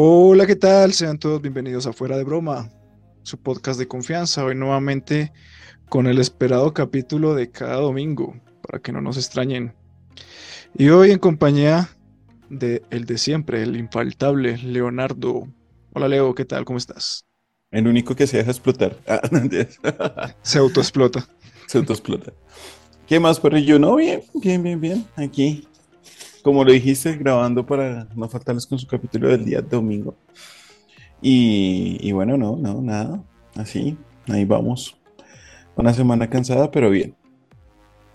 Hola, ¿qué tal? Sean todos bienvenidos a Fuera de Broma, su podcast de confianza. Hoy nuevamente con el esperado capítulo de cada domingo, para que no nos extrañen. Y hoy en compañía de el de siempre, el infaltable Leonardo. Hola Leo, ¿qué tal? ¿Cómo estás? El único que se deja explotar. Ah, se autoexplota. Se autoexplota. ¿Qué más, perrillo? No, bien, bien, bien, bien. Aquí como lo dijiste, grabando para no faltarles con su capítulo del día domingo. Y, bueno, no, no, nada. Así, ahí vamos. Una semana cansada, pero bien.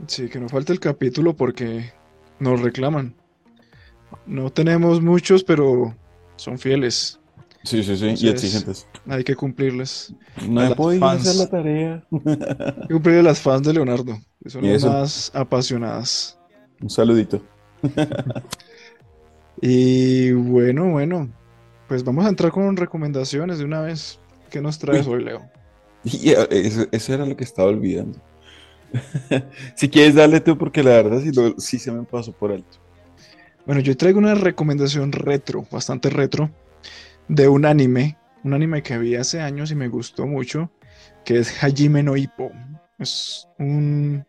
Sí, que no falte el capítulo porque nos reclaman. No tenemos muchos, pero son fieles. Sí, sí, sí, y exigentes. Hay que cumplirles. No he podido hacer la tarea. hay que cumplirle a las fans de Leonardo, que son las más apasionadas. Un saludito. y bueno, bueno, pues vamos a entrar con recomendaciones de una vez. ¿Qué nos traes hoy, Leo? eso, era lo que estaba olvidando. si quieres, dale tú, porque la verdad sí, se me pasó por alto. Bueno, yo traigo una recomendación retro, bastante retro, de un anime, un anime que vi hace años y me gustó mucho, que es Hajime no Ippo. Es un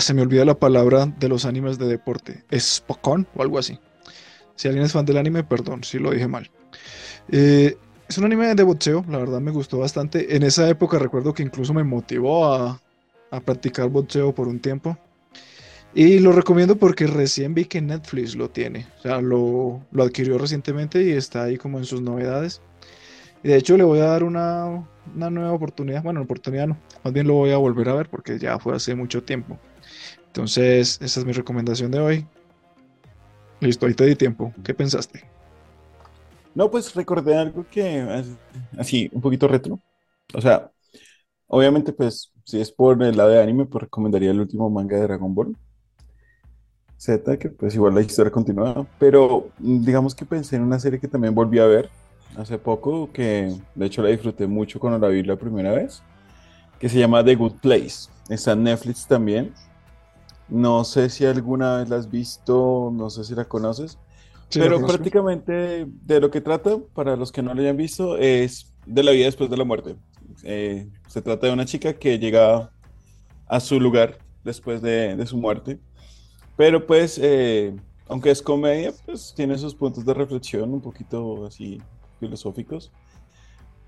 se me olvida la palabra de los animes de deporte. ¿Es Pocón o algo así? Si alguien es fan del anime, perdón si lo dije mal. Eh, es un anime de boxeo, la verdad me gustó bastante. En esa época recuerdo que incluso me motivó a, practicar boxeo por un tiempo. Y lo recomiendo porque recién vi que Netflix lo tiene. O sea, lo, lo adquirió recientemente y está ahí como en sus novedades. Y de hecho le voy a dar una, una nueva oportunidad. Bueno, oportunidad no. Más bien lo voy a volver a ver porque ya fue hace mucho tiempo. Entonces, esa es mi recomendación de hoy. Listo, ahí te di tiempo. ¿Qué pensaste? No, pues recordé algo que así, un poquito retro. O sea, obviamente, pues, si es por el lado de anime, pues recomendaría el último manga de Dragon Ball. Z, que pues igual la historia continúa. Pero digamos que pensé en una serie que también volví a ver hace poco, que de hecho la disfruté mucho cuando la vi la primera vez, que se llama The Good Place. Está en Netflix también. No sé si alguna vez la has visto, no sé si la conoces, pero prácticamente de lo que trata, para los que no la hayan visto, es de la vida después de la muerte. Eh, se trata de una chica que llega a su lugar después de, su muerte, pero pues, eh, aunque es comedia, pues tiene sus puntos de reflexión un poquito así filosóficos,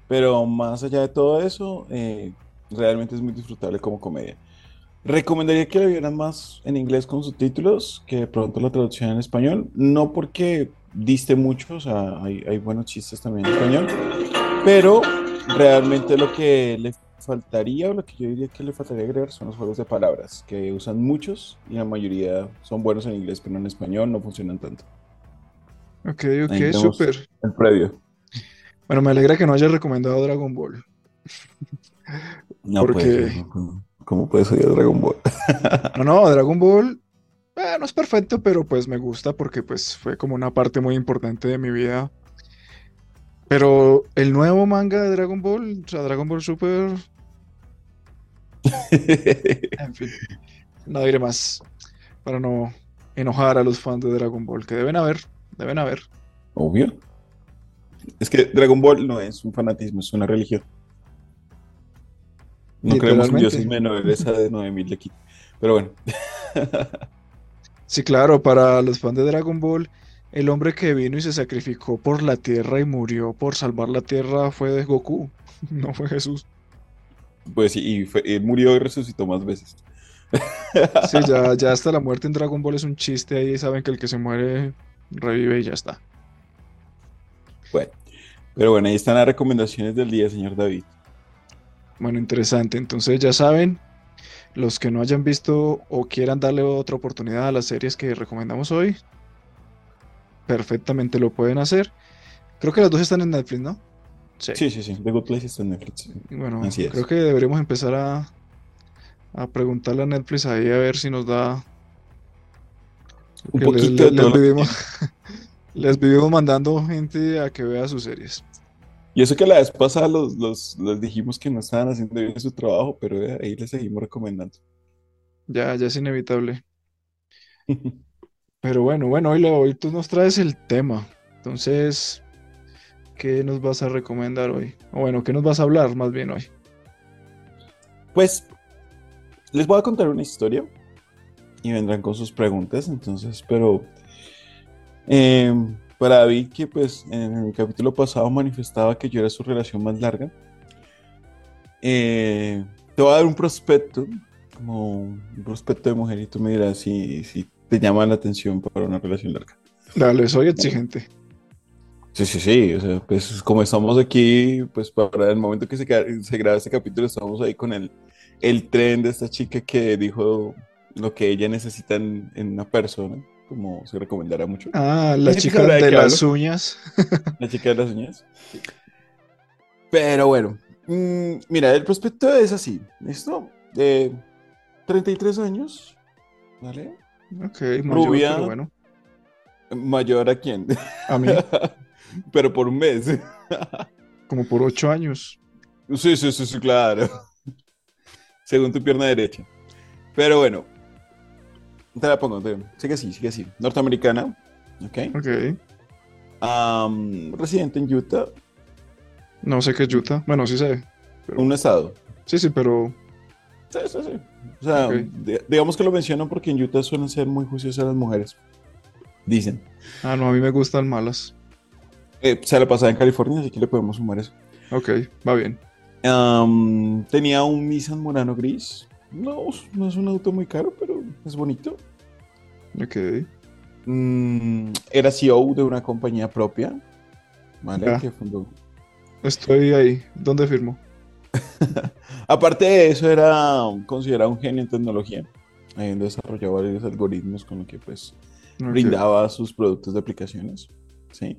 pero más allá de todo eso, eh, realmente es muy disfrutable como comedia. Recomendaría que la vieran más en inglés con subtítulos que de pronto la traducción en español. No porque diste mucho, o sea, hay, hay buenos chistes también en español, pero realmente lo que le faltaría o lo que yo diría que le faltaría agregar son los juegos de palabras, que usan muchos y la mayoría son buenos en inglés, pero en español no funcionan tanto. Ok, ok, súper. El previo. Bueno, me alegra que no hayas recomendado Dragon Ball. No, porque... ¿Cómo puedes odiar Dragon Ball? no, no, Dragon Ball eh, no es perfecto, pero pues me gusta porque pues fue como una parte muy importante de mi vida. Pero el nuevo manga de Dragon Ball, o sea, Dragon Ball Super... en fin, no diré más para no enojar a los fans de Dragon Ball, que deben haber, deben haber. Obvio. Es que Dragon Ball no es un fanatismo, es una religión. No creemos en dioses menores esa de 9000 de aquí. Pero bueno. sí, claro, para los fans de Dragon Ball, el hombre que vino y se sacrificó por la tierra y murió por salvar la tierra fue Goku, no fue Jesús. Pues sí, y él murió y resucitó más veces. sí, ya, ya hasta la muerte en Dragon Ball es un chiste ahí, saben que el que se muere revive y ya está. Bueno, pero bueno, ahí están las recomendaciones del día, señor David. Bueno, interesante. Entonces ya saben, los que no hayan visto o quieran darle otra oportunidad a las series que recomendamos hoy, perfectamente lo pueden hacer. Creo que las dos están en Netflix, ¿no? Sí, sí, sí. The Good Place está en Netflix. Bueno, creo que deberíamos empezar a, a preguntarle a Netflix ahí a ver si nos da... Un poquito les, vivimos, les vivimos mandando gente a que vea sus series. Y eso que la vez pasada los, los, dijimos que no estaban haciendo bien su trabajo, pero eh, ahí les seguimos recomendando. Ya, ya es inevitable. Pero bueno, bueno, hoy, hoy tú nos traes el tema. Entonces, ¿qué nos vas a recomendar hoy? O bueno, ¿qué nos vas a hablar más bien hoy? Pues les voy a contar una historia y vendrán con sus preguntas, entonces, pero eh, para David, que pues en el capítulo pasado manifestaba que yo era su relación más larga, eh, te voy a dar un prospecto, como un prospecto de mujer, y tú me dirás si, si te llama la atención para una relación larga. Dale, soy exigente. Sí, sí, sí, o sea, pues como estamos aquí, pues para el momento que se, se graba este capítulo, estamos ahí con el, el tren de esta chica que dijo lo que ella necesita en, una persona, como se recomendará mucho. Ah, la chica de, las uñas. La chica de las uñas. Pero bueno, mm, mira, el prospecto es así, ¿listo? De 33 años, ¿vale? Ok, mayor, Rubia, pero bueno. ¿Mayor a quién? A mí. pero por un mes. Como por ocho años. Sí, sí, sí, sí, claro. Según tu pierna derecha. Pero bueno. Te la pongo. Te... Sigue así, sigue así. Norteamericana. Ok. Ok. residente en Utah. No sé qué es Utah. Bueno, sí sé. Un estado. Sí, sí, pero. Sí, sí, sí. O sea, digamos que lo menciono porque en Utah suelen ser muy juiciosas las mujeres. Dicen. Ah, no, a mí me gustan malas. Eh, se la pasaba en California, así que le podemos sumar eso. Ok, va bien. tenía un Nissan Murano gris. No, no es un auto muy caro, pero es bonito. Ok. Mm, era CEO de una compañía propia. ¿Vale? Que fundó. Estoy ahí. ¿Dónde firmo? Aparte de eso, era considerado un genio en tecnología. desarrollado varios algoritmos con los que pues brindaba sus productos de aplicaciones. Sí.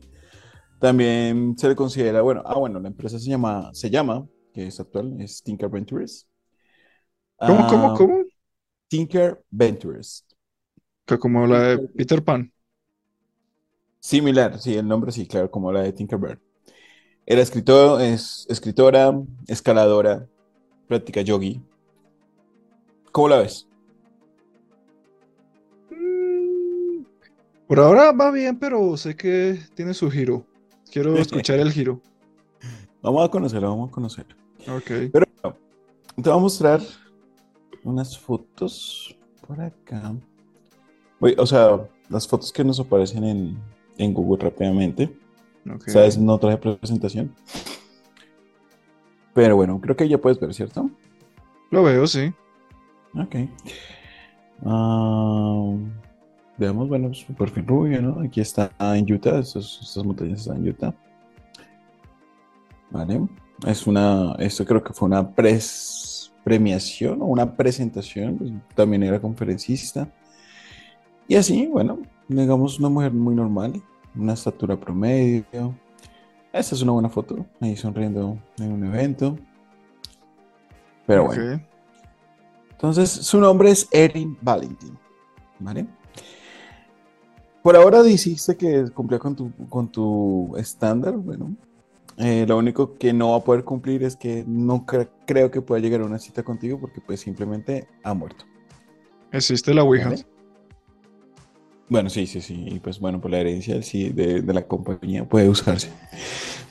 También se le considera, bueno, ah, bueno, la empresa se llama, se llama, que es actual, es Tinker Ventures. ¿Cómo, cómo, ah, cómo? Tinker Ventures. Que como la de Peter Pan. Similar, sí, el nombre sí, claro, como la de Tinkerbell. Era escritor, es escritora, escaladora, práctica yogi. ¿Cómo la ves? Mm, por ahora va bien, pero sé que tiene su giro. Quiero escuchar el giro. Vamos a conocerlo, vamos a conocerlo. Ok. Pero te voy a mostrar unas fotos por acá. o sea, las fotos que nos aparecen en, Google rápidamente. Okay. O sea, es no traje presentación. Pero bueno, creo que ya puedes ver, ¿cierto? Lo veo, sí. Ok. Ah, Veamos, bueno, su perfil rubio, ¿no? Aquí está en Utah, estas montañas están en Utah. Vale. Es una, esto creo que fue una pres, premiación o una presentación, pues, también era conferencista. Y así, bueno, digamos una mujer muy normal, una estatura promedio. Esta es una buena foto, ahí sonriendo en un evento. Pero bueno. Entonces, su nombre es Erin Valentin, ¿vale? Por ahora dijiste que cumplía con tu, con tu estándar, bueno. Eh, lo único que no va a poder cumplir es que no creo que pueda llegar a una cita contigo porque pues simplemente ha muerto. ¿Existe la Ouija? Bueno, sí, sí, sí. Y pues bueno, por la herencia sí, de, la compañía puede usarse.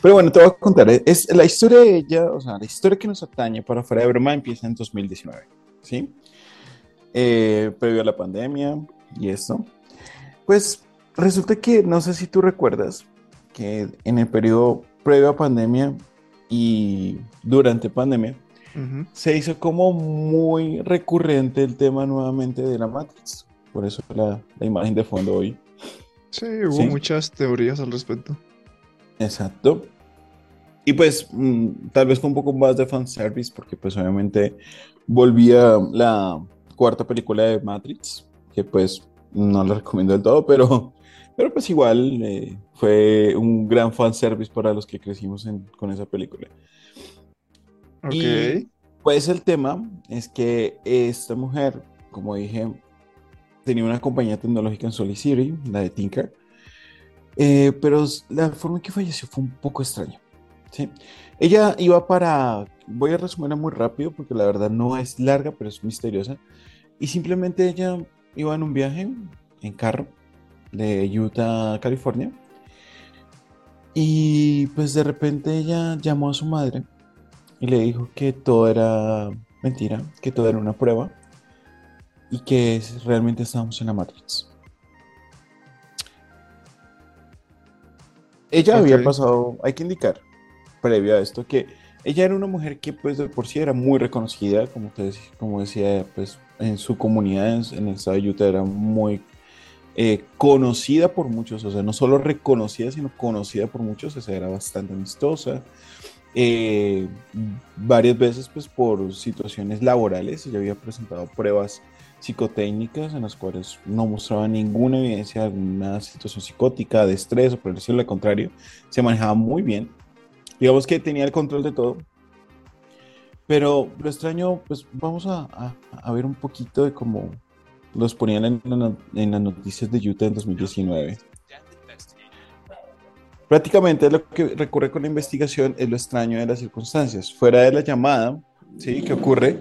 Pero bueno, te voy a contar. Es, la historia de ella, o sea, la historia que nos atañe para fuera de broma empieza en 2019, ¿sí? Eh, previo a la pandemia y esto. Pues resulta que, no sé si tú recuerdas, que en el periodo previo a pandemia y durante pandemia, se hizo como muy recurrente el tema nuevamente de la Matrix. Por eso la, la imagen de fondo hoy. Sí, hubo muchas teorías al respecto. Exacto. Y pues mm, tal vez con un poco más de fanservice, porque pues obviamente volvía la cuarta película de Matrix, que pues no la recomiendo del todo, pero, pero pues igual eh, fue un gran fanservice para los que crecimos con esa película. Ok. Y, pues el tema es que esta mujer, como dije, tenía una compañía tecnológica en Solid City, la de Tinker, eh, pero la forma en que falleció fue un poco extraña. ¿sí? Ella iba para, voy a resumirla muy rápido porque la verdad no es larga, pero es misteriosa, y simplemente ella iba en un viaje en carro de Utah California. Y pues de repente ella llamó a su madre y le dijo que todo era mentira, que todo era una prueba y que realmente estábamos en la Matrix. Ella había pasado, hay que indicar, previo a esto, que ella era una mujer que pues de por sí era muy reconocida, como, te, como decía, pues en su comunidad en, el estado de Utah era muy eh, conocida por muchos, o sea, no solo reconocida, sino conocida por muchos, o sea, era bastante amistosa. Eh, varias veces, pues por situaciones laborales, ella había presentado pruebas psicotécnicas en las cuales no mostraba ninguna evidencia de alguna situación psicótica, de estrés o por decirlo contrario, se manejaba muy bien. Digamos que tenía el control de todo. Pero lo extraño, pues vamos a, a, ver un poquito de cómo los ponían en, las noticias de Utah en 2019. Prácticamente lo que recurre con la investigación es lo extraño de las circunstancias. Fuera de la llamada, ¿sí? ¿Qué ocurre?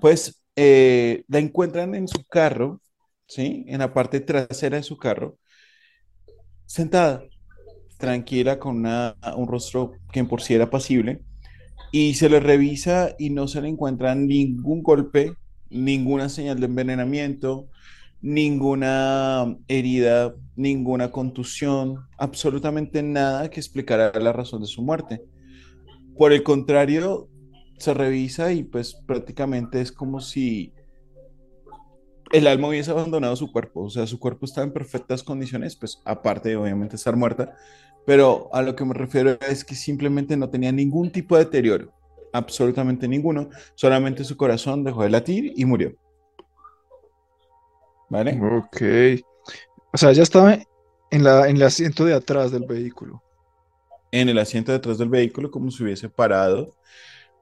Pues eh, la encuentran en su carro, ¿sí? En la parte trasera de su carro, sentada, tranquila, con una, un rostro que por sí era pasible, y se le revisa y no se le encuentra ningún golpe, ninguna señal de envenenamiento, ninguna herida, ninguna contusión, absolutamente nada que explicara la razón de su muerte. Por el contrario, se revisa y pues prácticamente es como si el alma hubiese abandonado su cuerpo, o sea, su cuerpo está en perfectas condiciones, pues aparte de obviamente estar muerta, pero a lo que me refiero es que simplemente no tenía ningún tipo de deterioro, absolutamente ninguno, solamente su corazón dejó de latir y murió. ¿Vale? Ok. O sea, ya estaba en, la, en el asiento de atrás del vehículo. En el asiento de atrás del vehículo, como si hubiese parado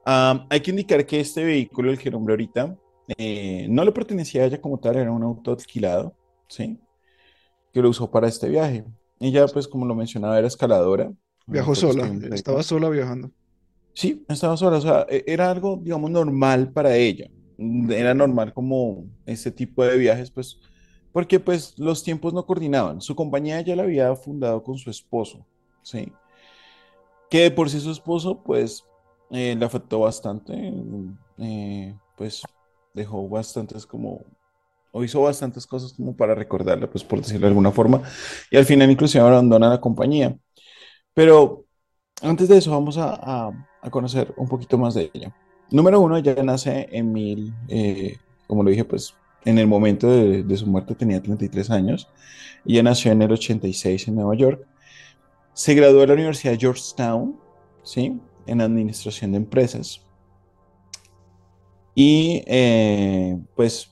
hay que indicar que este vehículo, el que nombré ahorita, eh, no le pertenecía a ella como tal, era un auto alquilado, ¿sí? Que lo usó para este viaje. Ella, pues, como lo mencionaba, era escaladora. Viajó sola, estaba sola viajando. Sí, estaba sola, o sea, e, era algo, digamos, normal para ella. Era normal como este tipo de viajes, pues, porque pues los tiempos no coordinaban. Su compañía ya la había fundado con su esposo, ¿sí? Que por sí su esposo, pues, eh, le afectó bastante, eh, pues dejó bastantes como, o hizo bastantes cosas como para recordarla, pues por decirlo de alguna forma, y al final inclusive abandona la compañía. Pero antes de eso vamos a, a, conocer un poquito más de ella. Número uno, ella nace en mil, eh, como lo dije, pues en el momento de, de, su muerte tenía 33 años. Ella nació en el 86 en Nueva York. Se graduó de la Universidad de Georgetown, ¿sí? en administración de empresas. Y eh, pues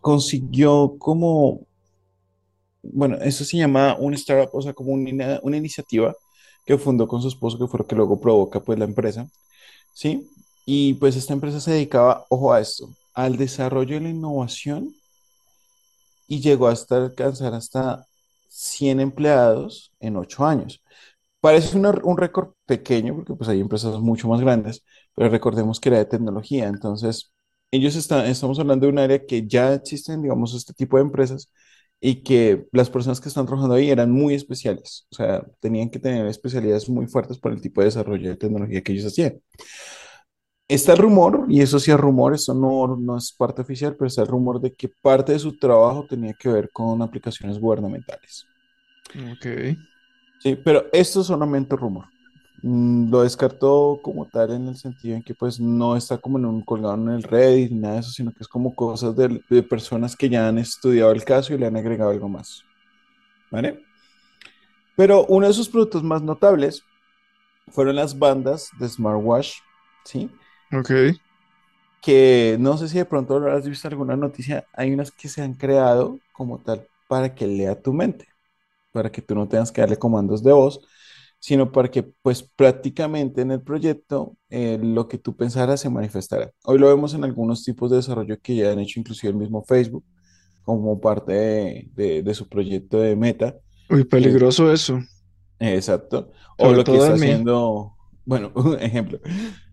consiguió como, bueno, eso se llama un startup, o sea, como una, una iniciativa que fundó con su esposo, que fue lo que luego provoca pues la empresa, ¿sí? Y pues esta empresa se dedicaba, ojo a esto, al desarrollo de la innovación y llegó hasta alcanzar hasta 100 empleados en 8 años. Parece un récord pequeño porque pues hay empresas mucho más grandes, pero recordemos que era de tecnología. Entonces, ellos están, estamos hablando de un área que ya existen, digamos, este tipo de empresas y que las personas que están trabajando ahí eran muy especiales. O sea, tenían que tener especialidades muy fuertes por el tipo de desarrollo de tecnología que ellos hacían. Está el rumor, y eso sí es rumor, eso no, no es parte oficial, pero está el rumor de que parte de su trabajo tenía que ver con aplicaciones gubernamentales. Ok. Sí, pero esto es solamente rumor. Mm, lo descartó como tal en el sentido en que pues no está como en un colgado en el Reddit ni nada de eso, sino que es como cosas de, de personas que ya han estudiado el caso y le han agregado algo más. ¿Vale? Pero uno de sus productos más notables fueron las bandas de smartwatch, ¿sí? Ok. Que no sé si de pronto has visto alguna noticia, hay unas que se han creado como tal para que lea tu mente para que tú no tengas que darle comandos de voz, sino para que pues prácticamente en el proyecto eh, lo que tú pensaras se manifestara. Hoy lo vemos en algunos tipos de desarrollo que ya han hecho inclusive el mismo Facebook como parte de, su proyecto de meta. Muy peligroso eso. Exacto. O lo que está haciendo, bueno, un ejemplo.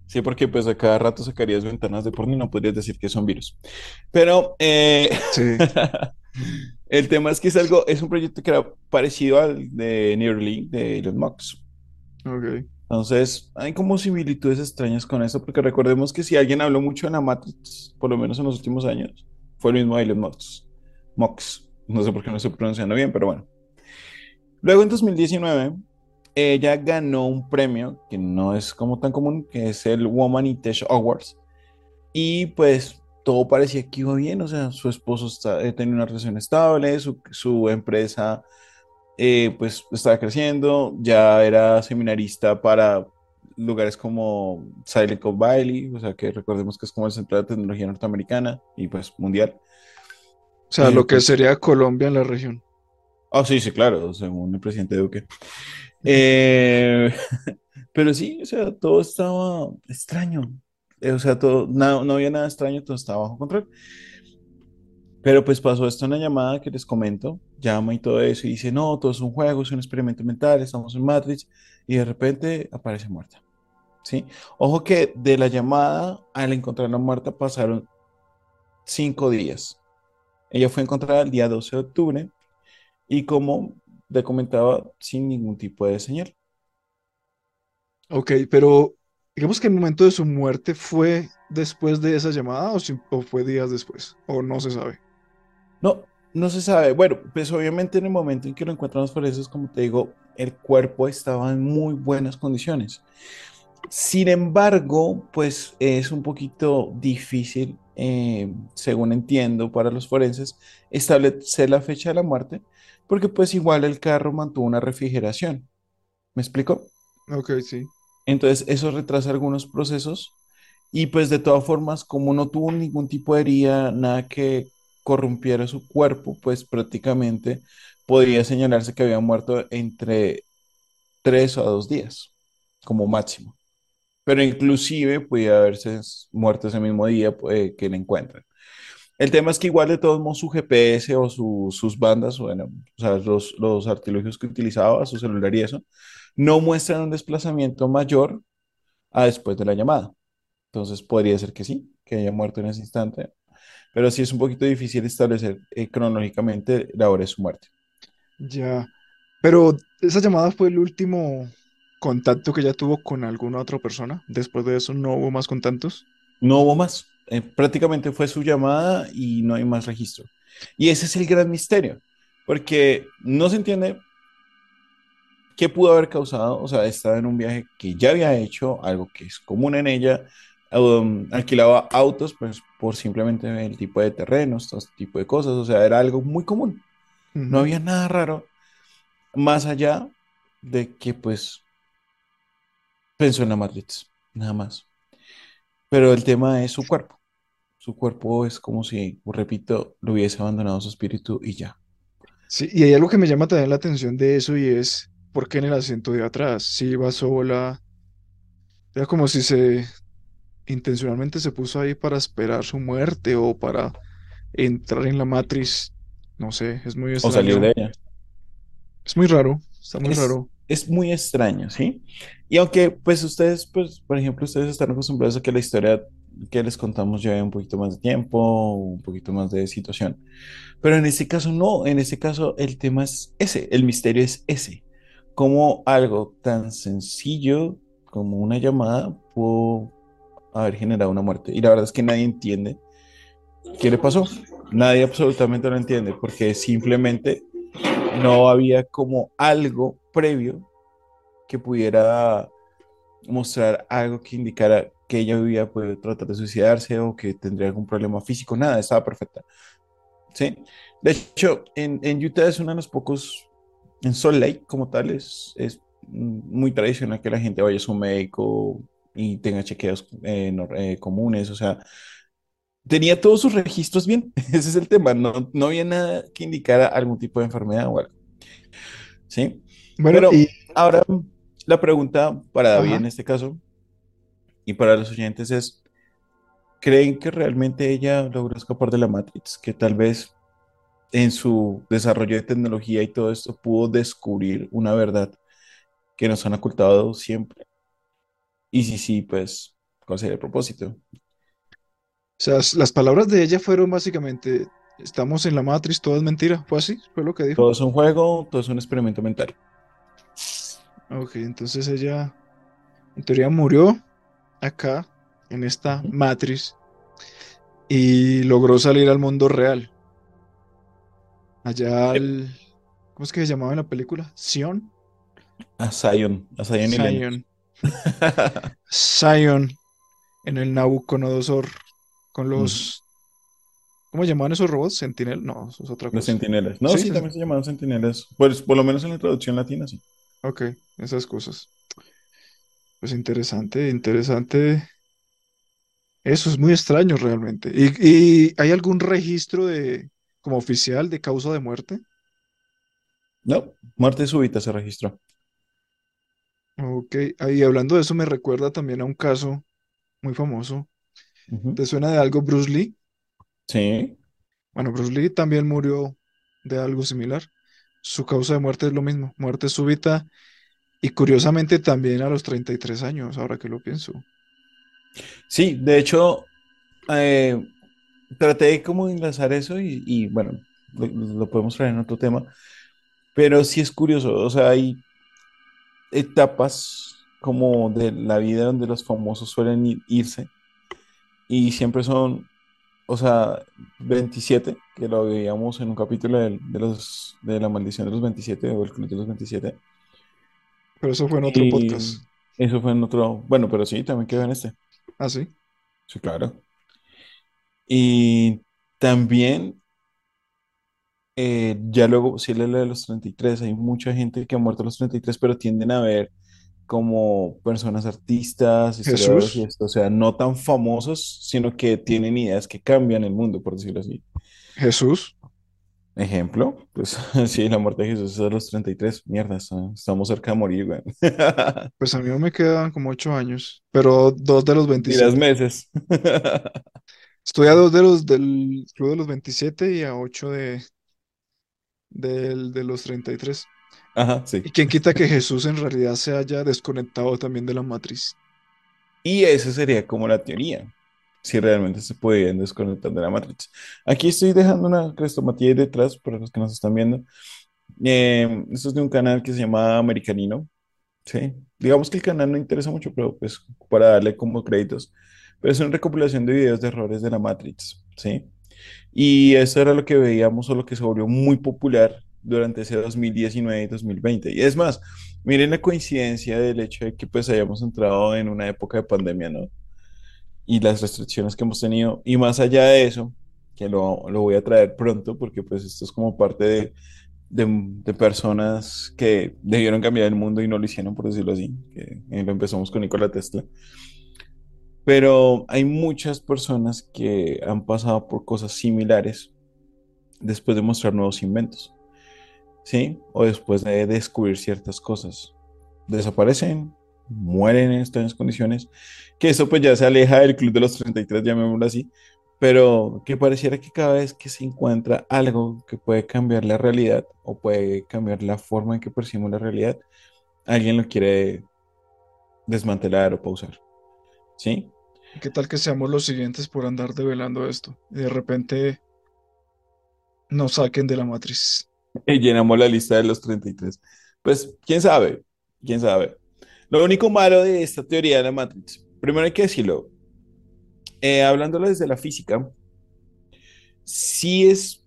Sí, porque pues a cada rato sacarías ventanas de porno y no podrías decir que son virus. Pero, eh, sí. El tema es que es algo, es un proyecto que era parecido al de Neuralink de Elon Musk. Ok. Entonces, hay como similitudes extrañas con eso, porque recordemos que si alguien habló mucho de la Matrix, por lo menos en los últimos años, fue el mismo Elon Musk. Musk. No sé por qué no estoy pronunciando bien, pero bueno. Luego en 2019, ella ganó un premio que no es como tan común, que es el Woman in Tech Awards. Y pues todo parecía que iba bien, o sea, su esposo está, eh, tenía una relación estable, su, su empresa eh, pues estaba creciendo, ya era seminarista para lugares como Silicon Valley, o sea que recordemos que es como el centro de tecnología norteamericana y pues mundial. O sea, Eh, lo que pues, sería Colombia en la región. ah, sí, sí, claro, según el presidente Duque. Pero sí, o sea, todo estaba extraño. Eh, o sea, todo, no, no había nada extraño, todo estaba bajo control. Pero pues pasó esto en la llamada que les comento, llama y todo eso, y dice, no, todo es un juego, es un experimento mental, estamos en Matrix, y de repente aparece muerta, ¿sí? Ojo que de la llamada al encontrarla muerta pasaron cinco días. Ella fue encontrada el día 12 de octubre, y como le comentaba, sin ningún tipo de señal. Ok, pero digamos que el momento de su muerte fue después de esa llamada o, si- o fue días después, o no se sabe. No, no se sabe. Bueno, pues obviamente en el momento en que lo encontramos por eso es como te digo, el cuerpo estaba en muy buenas condiciones. Sin embargo, pues es un poquito difícil, eh, según entiendo, para los forenses, establecer la fecha de la muerte, porque pues igual el carro mantuvo una refrigeración. ¿Me explico? Ok, sí. Entonces eso retrasa algunos procesos y pues de todas formas, como no tuvo ningún tipo de herida, nada que corrompiera su cuerpo, pues prácticamente podría señalarse que había muerto entre tres a dos días, como máximo. Pero inclusive podía haberse muerto ese mismo día eh, que le encuentran. El tema es que igual de todos modos su GPS o su- sus bandas, bueno, o sea, los, los artilugios que utilizaba, su celular y eso, no muestran un desplazamiento mayor a después de la llamada. Entonces podría ser que sí, que haya muerto en ese instante, pero sí es un poquito difícil establecer eh, cronológicamente la hora de su muerte. Ya. Pero esa llamada fue el último contacto que ella tuvo con alguna otra persona. Después de eso no hubo más contactos. No hubo más. Eh, prácticamente fue su llamada y no hay más registro. Y ese es el gran misterio, porque no se entiende qué pudo haber causado. O sea, estaba en un viaje que ya había hecho, algo que es común en ella. um, alquilaba autos pues, por simplemente el tipo de terrenos, todo este tipo de cosas. O sea, era algo muy común. No Ujú. había nada raro, más allá de que pues pensó en la Matrix, nada más. Pero el tema es su cuerpo. Su cuerpo es como si, repito, lo hubiese abandonado su espíritu y ya. Sí, y hay algo que me llama también la atención de eso y es por qué en el asiento de atrás, si iba sola, era como si se intencionalmente se puso ahí para esperar su muerte o para entrar en la matriz. No sé, es muy O salir extraño. de ella. Es muy raro, está muy Es, raro. es muy extraño, ¿sí? Y aunque, pues ustedes, pues, por ejemplo, ustedes están acostumbrados a que la historia que les contamos lleve un poquito más de tiempo, un poquito más de situación. Pero en este caso no, en este caso el tema es ese, el misterio es ese. Cómo algo tan sencillo como una llamada pudo haber generado una muerte. Y la verdad es que nadie entiende qué le pasó. Nadie absolutamente lo entiende porque simplemente no había como algo previo que pudiera mostrar algo que indicara que ella había podido tratar de suicidarse o que tendría algún problema físico, nada, estaba perfecta. ¿sí? De hecho, en, en Utah es uno de los pocos, en Salt Lake como tal, es, es muy tradicional que la gente vaya a su médico y tenga chequeos eh, nor- eh, comunes, o sea, tenía todos sus registros bien, ese es el tema, no, no había nada que indicara algún tipo de enfermedad o algo, ¿sí? Bueno, Pero y ahora la pregunta para David ajá. en este caso y para los oyentes es, ¿creen que realmente ella logró escapar de la Matrix? Que tal vez en su desarrollo de tecnología y todo esto pudo descubrir una verdad que nos han ocultado siempre. Y si sí, pues, ¿cuál sería el propósito? O sea, las palabras de ella fueron básicamente, estamos en la Matrix, todo es mentira. ¿Fue así? ¿Fue lo que dijo? Todo es un juego, todo es un experimento mental. Ok, entonces ella en teoría murió acá, en esta Ujú. Matrix, y logró salir al mundo real. Allá Yep. al... ¿Cómo es que se llamaba en la película? Sion. A Zion, a Zion y. Zion. Zion en el Nabucodonosor con los... ¿Cómo llamaban esos robots? ¿Sentinel? No, eso es otra Los cosa. centinelas. No, Sí, sí, sí, sí. también se llamaban centinelas. Pues por lo menos en la traducción latina, sí. Ok, esas cosas. Pues interesante, interesante. Eso es muy extraño realmente. ¿Y, y hay algún registro de, como oficial de causa de muerte? No, muerte súbita se registró. Ok, ahí hablando de eso me recuerda también a un caso muy famoso. ¿Te suena de algo Bruce Lee? Sí, Bueno, Bruce Lee también murió de algo similar. Su causa de muerte es lo mismo, muerte súbita y curiosamente también a los 33 años, ahora que lo pienso. sí, de hecho, eh, traté de como enlazar eso y, y, bueno, lo, lo podemos traer en otro tema, pero sí es curioso, o sea, hay etapas como de la vida donde los famosos suelen ir- irse y siempre son, o sea, 27 que lo veíamos en un capítulo del- de, los, de la maldición de los 27 o el club de los 27 Pero eso fue en otro y podcast. eso fue en otro, bueno, pero sí, también quedó en este, ¿Ah, sí? sí, claro. Y también, eh, ya luego, sí, la de los 33 hay mucha gente que ha muerto a los 33 pero tienden a ver como personas artistas, historiadores y Jesús, esto, o sea, no tan famosos, sino que tienen ideas que cambian el mundo, por decirlo así. Jesús, Ejemplo, pues sí, la muerte de Jesús es a los 33 mierda, está- estamos cerca de morir, güey. pues a mí me quedan como ocho años, pero dos de los Dirás 27. meses. Estoy a dos de los del club de los 27 y a ocho de, del- de los 33. Ajá, sí. ¿Y quién quita que Jesús en realidad se haya desconectado también de la matriz? Y esa sería como la teoría, si realmente se podían desconectar de la Matrix. Aquí estoy dejando una crestomatía ahí detrás para los que nos están viendo. Eh, esto es de un canal que se llama Americanino, ¿sí? Digamos que el canal no interesa mucho, pero pues para darle como créditos. Pero es una recopilación de videos de errores de la Matrix, ¿sí? Y eso era lo que veíamos o lo que se volvió muy popular durante ese 2019 y 2020. Y es más, miren la coincidencia del hecho de que pues hayamos entrado en una época de pandemia, ¿no? Y las restricciones que hemos tenido. Y más allá de eso, que lo, lo voy a traer pronto porque pues esto es como parte de, de, de personas que debieron cambiar el mundo y no lo hicieron, por decirlo así. Que lo empezamos con Nikola Tesla. Pero hay muchas personas que han pasado por cosas similares después de mostrar nuevos inventos, ¿sí? O después de descubrir ciertas cosas. Desaparecen, mueren en extrañas condiciones, que eso pues ya se aleja del club de los 33, llamémoslo así, pero que pareciera que cada vez que se encuentra algo que puede cambiar la realidad o puede cambiar la forma en que percibimos la realidad, alguien lo quiere desmantelar o pausar, ¿sí? ¿Y ¿Qué tal que seamos los siguientes por andar develando esto? Y de repente nos saquen de la matriz. Y llenamos la lista de los 33. Pues, quién sabe, quién sabe. Lo único malo de esta teoría de la Matrix, primero hay que decirlo, eh, desde la física, sí es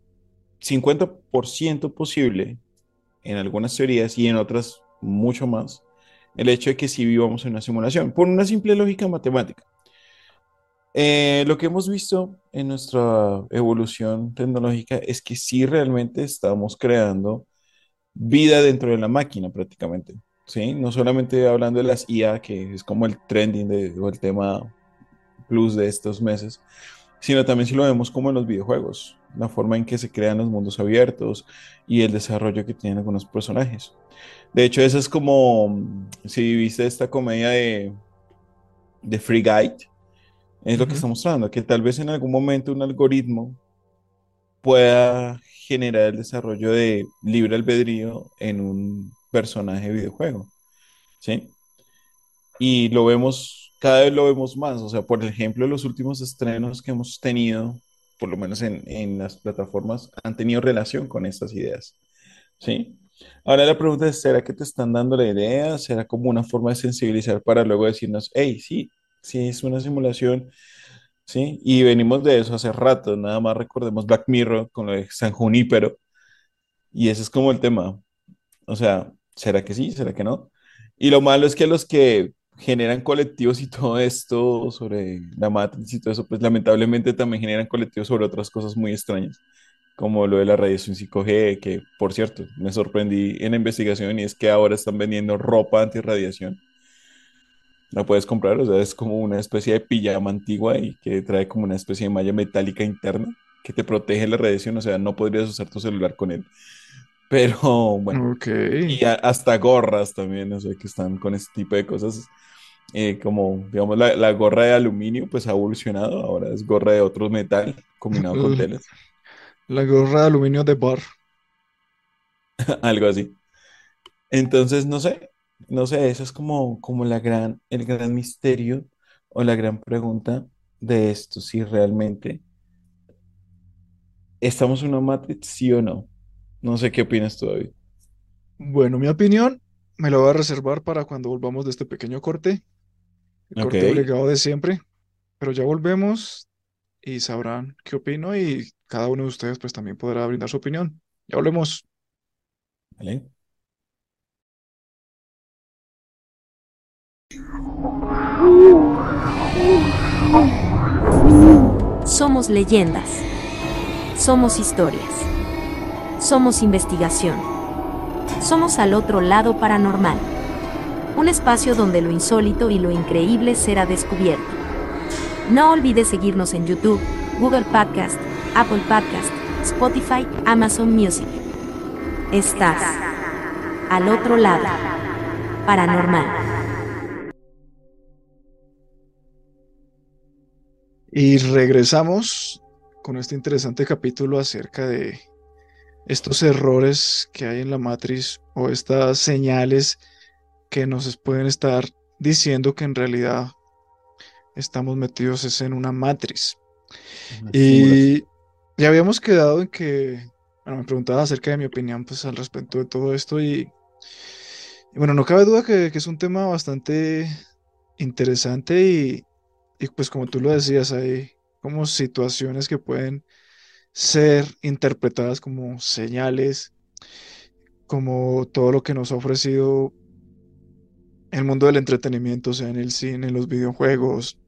50% posible en algunas teorías y en otras mucho más el hecho de que sí vivamos en una simulación, por una simple lógica matemática. Eh, lo que hemos visto en nuestra evolución tecnológica es que sí realmente estamos creando vida dentro de la máquina prácticamente, ¿sí? No solamente hablando de las IA, que es como el trending de, o el tema plus de estos meses, sino también si lo vemos como en los videojuegos, la forma en que se crean los mundos abiertos y el desarrollo que tienen algunos personajes. De hecho, eso es como, si viste esta comedia de, de Free Guide, es lo que está mostrando, que tal vez en algún momento un algoritmo pueda generar el desarrollo de libre albedrío en un personaje de videojuego, ¿sí? Y lo vemos, cada vez lo vemos más, o sea, por ejemplo, los últimos estrenos que hemos tenido por lo menos en, en las plataformas, han tenido relación con estas ideas. ¿Sí? Ahora la pregunta es, ¿será que te están dando la idea? ¿Será como una forma de sensibilizar para luego decirnos, hey, sí, sí, es una simulación, ¿sí? Y venimos de eso hace rato, nada más recordemos Black Mirror con lo de San Junípero, y ese es como el tema. O sea, ¿será que sí? ¿Será que no? Y lo malo es que los que generan colectivos y todo esto sobre la Matrix y todo eso, pues lamentablemente también generan colectivos sobre otras cosas muy extrañas, como lo de la radiación 5G, que por cierto, me sorprendí en la investigación y es que ahora están vendiendo ropa antirradiación. La puedes comprar, o sea, es como una especie de pijama antigua y que trae como una especie de malla metálica interna que te protege la radiación, o sea, no podrías usar tu celular con él. Pero bueno, y a- hasta gorras también, o sea, que están con este tipo de cosas, eh, como, digamos, la, la gorra de aluminio, pues ha evolucionado, ahora es gorra de otro metal combinado con telas, La gorra de aluminio de bar. algo así. Entonces, no sé, no sé, eso es como, como la gran, el gran misterio o la gran pregunta de esto, si realmente estamos en una Matrix, sí o no. No sé qué opinas tú, David. Bueno, mi opinión me la voy a reservar para cuando volvamos de este pequeño corte, el corte obligado de siempre, pero ya volvemos y sabrán qué opino y cada uno de ustedes pues también podrá brindar su opinión. Ya volvemos. vale. Somos leyendas. Somos historias. Somos investigación. Somos al otro lado paranormal. Un espacio donde lo insólito y lo increíble será descubierto. No olvides seguirnos en YouTube, Google Podcast, Apple Podcast, Spotify, Amazon Music. Estás al otro lado paranormal. Y regresamos con este interesante capítulo acerca de estos errores que hay en la matriz o estas señales que nos pueden estar diciendo que en realidad estamos metidos es en una matriz. Y ya habíamos quedado en que, bueno, me preguntabas acerca de mi opinión pues al respecto de todo esto y, y bueno, no cabe duda que, que es un tema bastante interesante y, y pues como tú lo decías, hay como situaciones que pueden ser interpretadas como señales, como todo lo que nos ha ofrecido el mundo del entretenimiento, sea en el cine, en los videojuegos,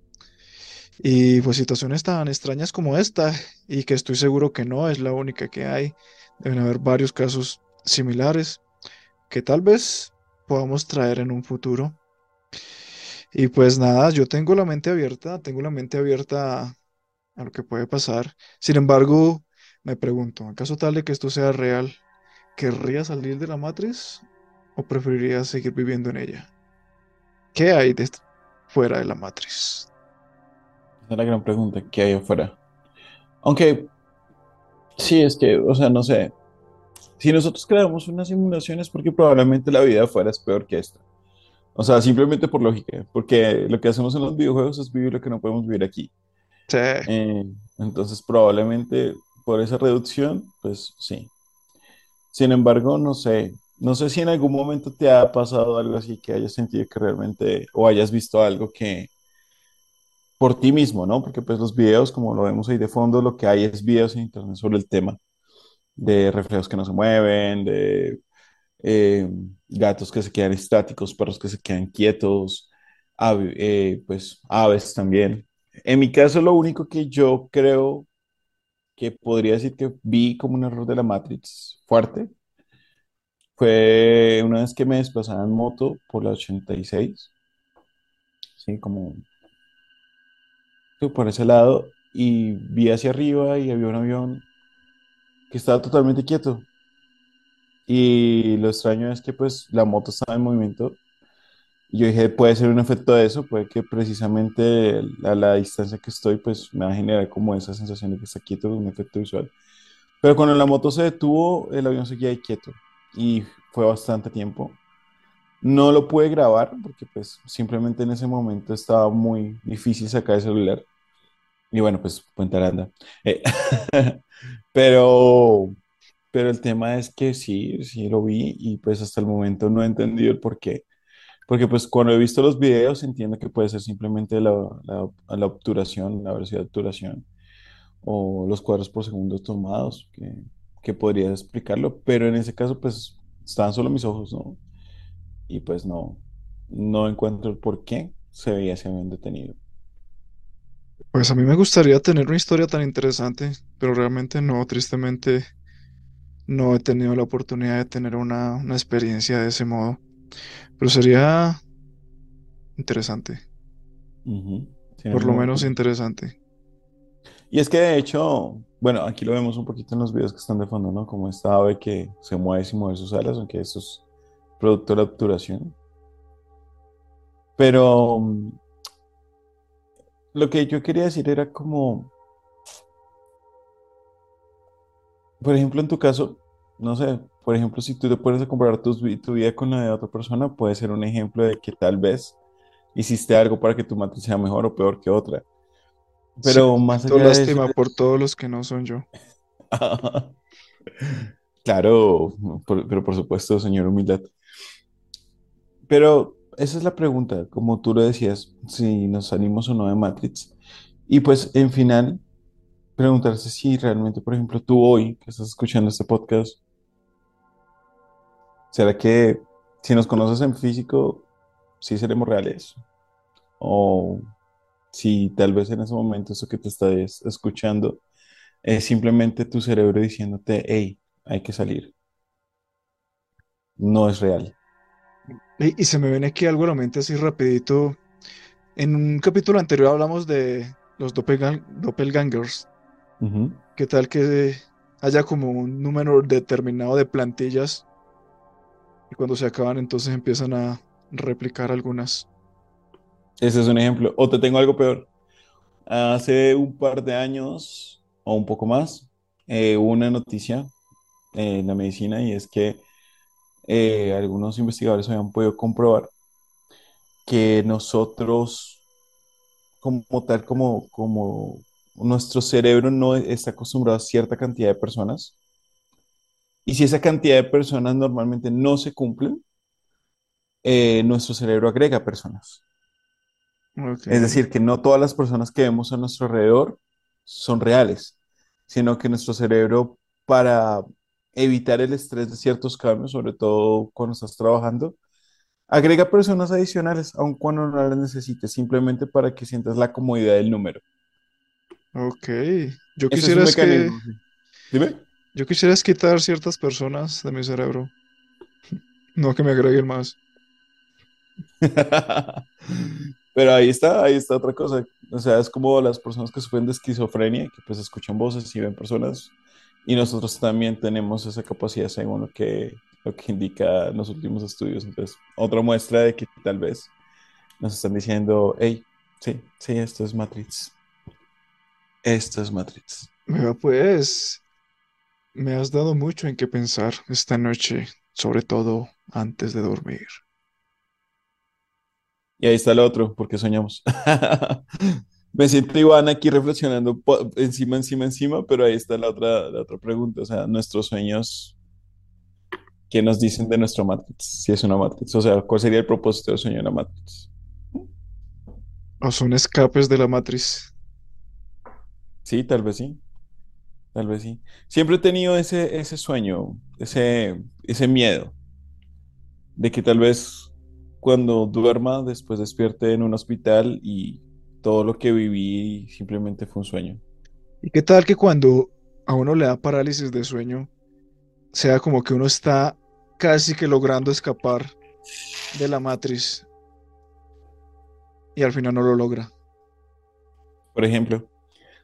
y pues situaciones tan extrañas como esta, y que estoy seguro que no es la única que hay, deben haber varios casos similares que tal vez podamos traer en un futuro. Y pues nada, yo tengo la mente abierta, tengo la mente abierta a, lo que puede pasar. Sin embargo, me pregunto, en caso tal de que esto sea real, ¿querría salir de la matriz o preferiría seguir viviendo en ella? ¿Qué hay fuera de la matriz? Esa es la gran pregunta que hay afuera. Aunque sí, es que, o sea, no sé. Si nosotros creamos una simulación es porque probablemente la vida afuera es peor que esta. O sea, simplemente por lógica. Porque lo que hacemos en los videojuegos es vivir lo que no podemos vivir aquí. Sí, Eh, entonces, probablemente por esa reducción, pues sí. Sin embargo, no sé. No sé si en algún momento te ha pasado algo así que hayas sentido que realmente, o hayas visto algo que por ti mismo, ¿no? Porque pues los videos, como lo vemos ahí de fondo, lo que hay es videos en internet sobre el tema de reflejos que no se mueven, de eh, gatos que se quedan estáticos, perros que se quedan quietos, eh, pues aves también. En mi caso, lo único que yo creo que podría decir que vi como un error de la Matrix fuerte fue una vez que me desplazaba en moto por la 86, sí, como por ese lado, y vi hacia arriba y había un avión que estaba totalmente quieto. Y lo extraño es que pues la moto estaba en movimiento. Y yo dije, puede ser un efecto de eso, puede que precisamente a la distancia que estoy pues me va a generar como esa sensación de que está quieto, un efecto visual. Pero cuando la moto se detuvo, el avión seguía ahí quieto y fue bastante tiempo. No lo pude grabar porque pues simplemente en ese momento estaba muy difícil sacar el celular. Y bueno, pues Puente Aranda. Eh, pero, pero el tema es que sí, sí lo vi y pues hasta el momento no he entendido el por qué. Porque pues cuando he visto los videos entiendo que puede ser simplemente la, la, obturación, la velocidad de obturación o los cuadros por segundo tomados, que, que podría explicarlo, pero en ese caso pues estaban solo mis ojos, ¿no? Y pues no, no encuentro el por qué se veía se habían detenido. Pues a mí me gustaría tener una historia tan interesante, pero realmente no, tristemente no he tenido la oportunidad de tener una, una experiencia de ese modo. Pero sería interesante, por lo menos interesante. Y es que de hecho, bueno, aquí lo vemos un poquito en los videos que están de fondo, ¿no? Como esta ave que se mueve sin mover sus alas, aunque eso es producto de la obturación. Pero mm, lo que yo quería decir era como, por ejemplo, en tu caso, no sé, por ejemplo, si tú te pones a comparar tu, vida con la de otra persona, puede ser un ejemplo de que tal vez hiciste algo para que tu matriz sea mejor o peor que otra. Sí, Pero más allá de eso, lástima por todos los que no son yo. Claro, por- pero por supuesto, señor Humildad. Pero esa es la pregunta, como tú lo decías, si nos salimos o no de Matrix. Y pues en final, preguntarse si realmente, por ejemplo, tú hoy que estás escuchando este podcast, ¿será que si nos conoces en físico, sí seremos reales? O si tal vez en ese momento eso que te estás escuchando es simplemente tu cerebro diciéndote, hey, hay que salir. No es real. Y, y se me viene aquí algo a la mente así rapidito. En un capítulo anterior hablamos de los doppelgang- doppelgangers. Ujú. ¿Qué tal que haya como un número determinado de plantillas y cuando se acaban entonces empiezan a replicar algunas? Ese es un ejemplo. O te tengo algo peor. Hace un par de años o un poco más, eh, una noticia en la medicina y es que eh, algunos investigadores habían podido comprobar que nosotros, como tal, como, como nuestro cerebro no está acostumbrado a cierta cantidad de personas y si esa cantidad de personas normalmente no se cumplen, eh, nuestro cerebro agrega personas. Ok, Es decir, que no todas las personas que vemos a nuestro alrededor son reales, sino que nuestro cerebro, para evitar el estrés de ciertos cambios, sobre todo cuando estás trabajando, agrega personas adicionales, aun cuando no las necesites, simplemente para que sientas la comodidad del número. ok. Yo Ese es un quisiera es que. Dime. Yo quisiera es quitar ciertas personas de mi cerebro, no que me agreguen más. Pero ahí está, ahí está otra cosa. O sea, es como las personas que sufren de esquizofrenia, que pues escuchan voces y ven personas. Y nosotros también tenemos esa capacidad según lo que, lo que indica los últimos estudios. Entonces, otra muestra de que tal vez nos están diciendo, hey, sí, sí, esto es Matrix. Esto es Matrix. Vea, pues, me has dado mucho en qué pensar esta noche, sobre todo antes de dormir. Y ahí está el otro, porque soñamos. Me siento Iván aquí reflexionando encima, encima, encima, pero ahí está la otra, la otra pregunta. O sea, nuestros sueños, ¿qué nos dicen de nuestra Matrix? Si es una Matrix. O sea, ¿cuál sería el propósito del sueño de la Matrix? O son escapes de la matriz. Sí, tal vez sí. Tal vez sí. Siempre he tenido ese, ese sueño, ese, ese miedo de que tal vez cuando duerma, después despierte en un hospital y todo lo que viví simplemente fue un sueño. ¿Y qué tal que cuando a uno le da parálisis de sueño, sea como que uno está casi que logrando escapar de la matriz y al final no lo logra? por ejemplo,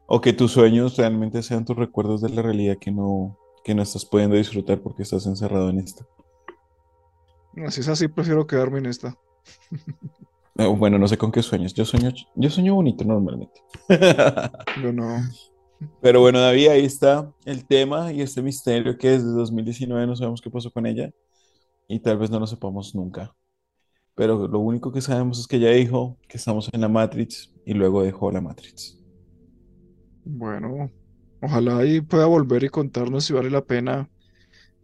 o que tus sueños realmente sean tus recuerdos de la realidad que no, que no estás pudiendo disfrutar porque estás encerrado en esta. Si es así, prefiero quedarme en esta. Eh, Bueno, no sé con qué sueños. Yo sueño, yo sueño bonito normalmente. Yo no. Pero bueno, David, ahí está el tema y este misterio que desde 2019 no sabemos qué pasó con ella y tal vez no lo sepamos nunca. Pero lo único que sabemos es que ella dijo que estamos en la Matrix y luego dejó la Matrix. Bueno, ojalá y pueda volver y contarnos si vale la pena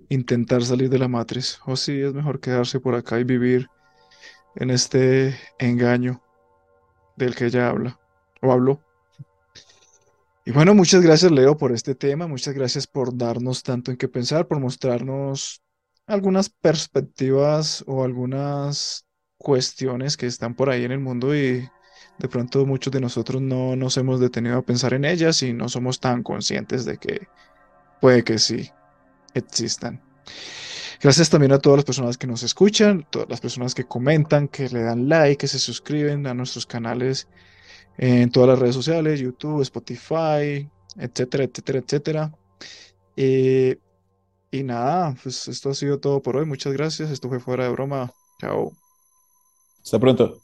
intentar salir de la matriz o si es mejor quedarse por acá y vivir en este engaño del que ella habla o habló. Y bueno, muchas gracias Leo por este tema, muchas gracias por darnos tanto en qué pensar, por mostrarnos algunas perspectivas o algunas cuestiones que están por ahí en el mundo y de pronto muchos de nosotros no nos hemos detenido a pensar en ellas y no somos tan conscientes de que puede que sí existan. Gracias también a todas las personas que nos escuchan, todas las personas que comentan, que le dan like, que se suscriben a nuestros canales en todas las redes sociales, YouTube, Spotify, etcétera, etcétera, etcétera. Eh, y nada, pues esto ha sido todo por hoy. Muchas gracias. Esto fue fuera de broma. Chao. Hasta pronto.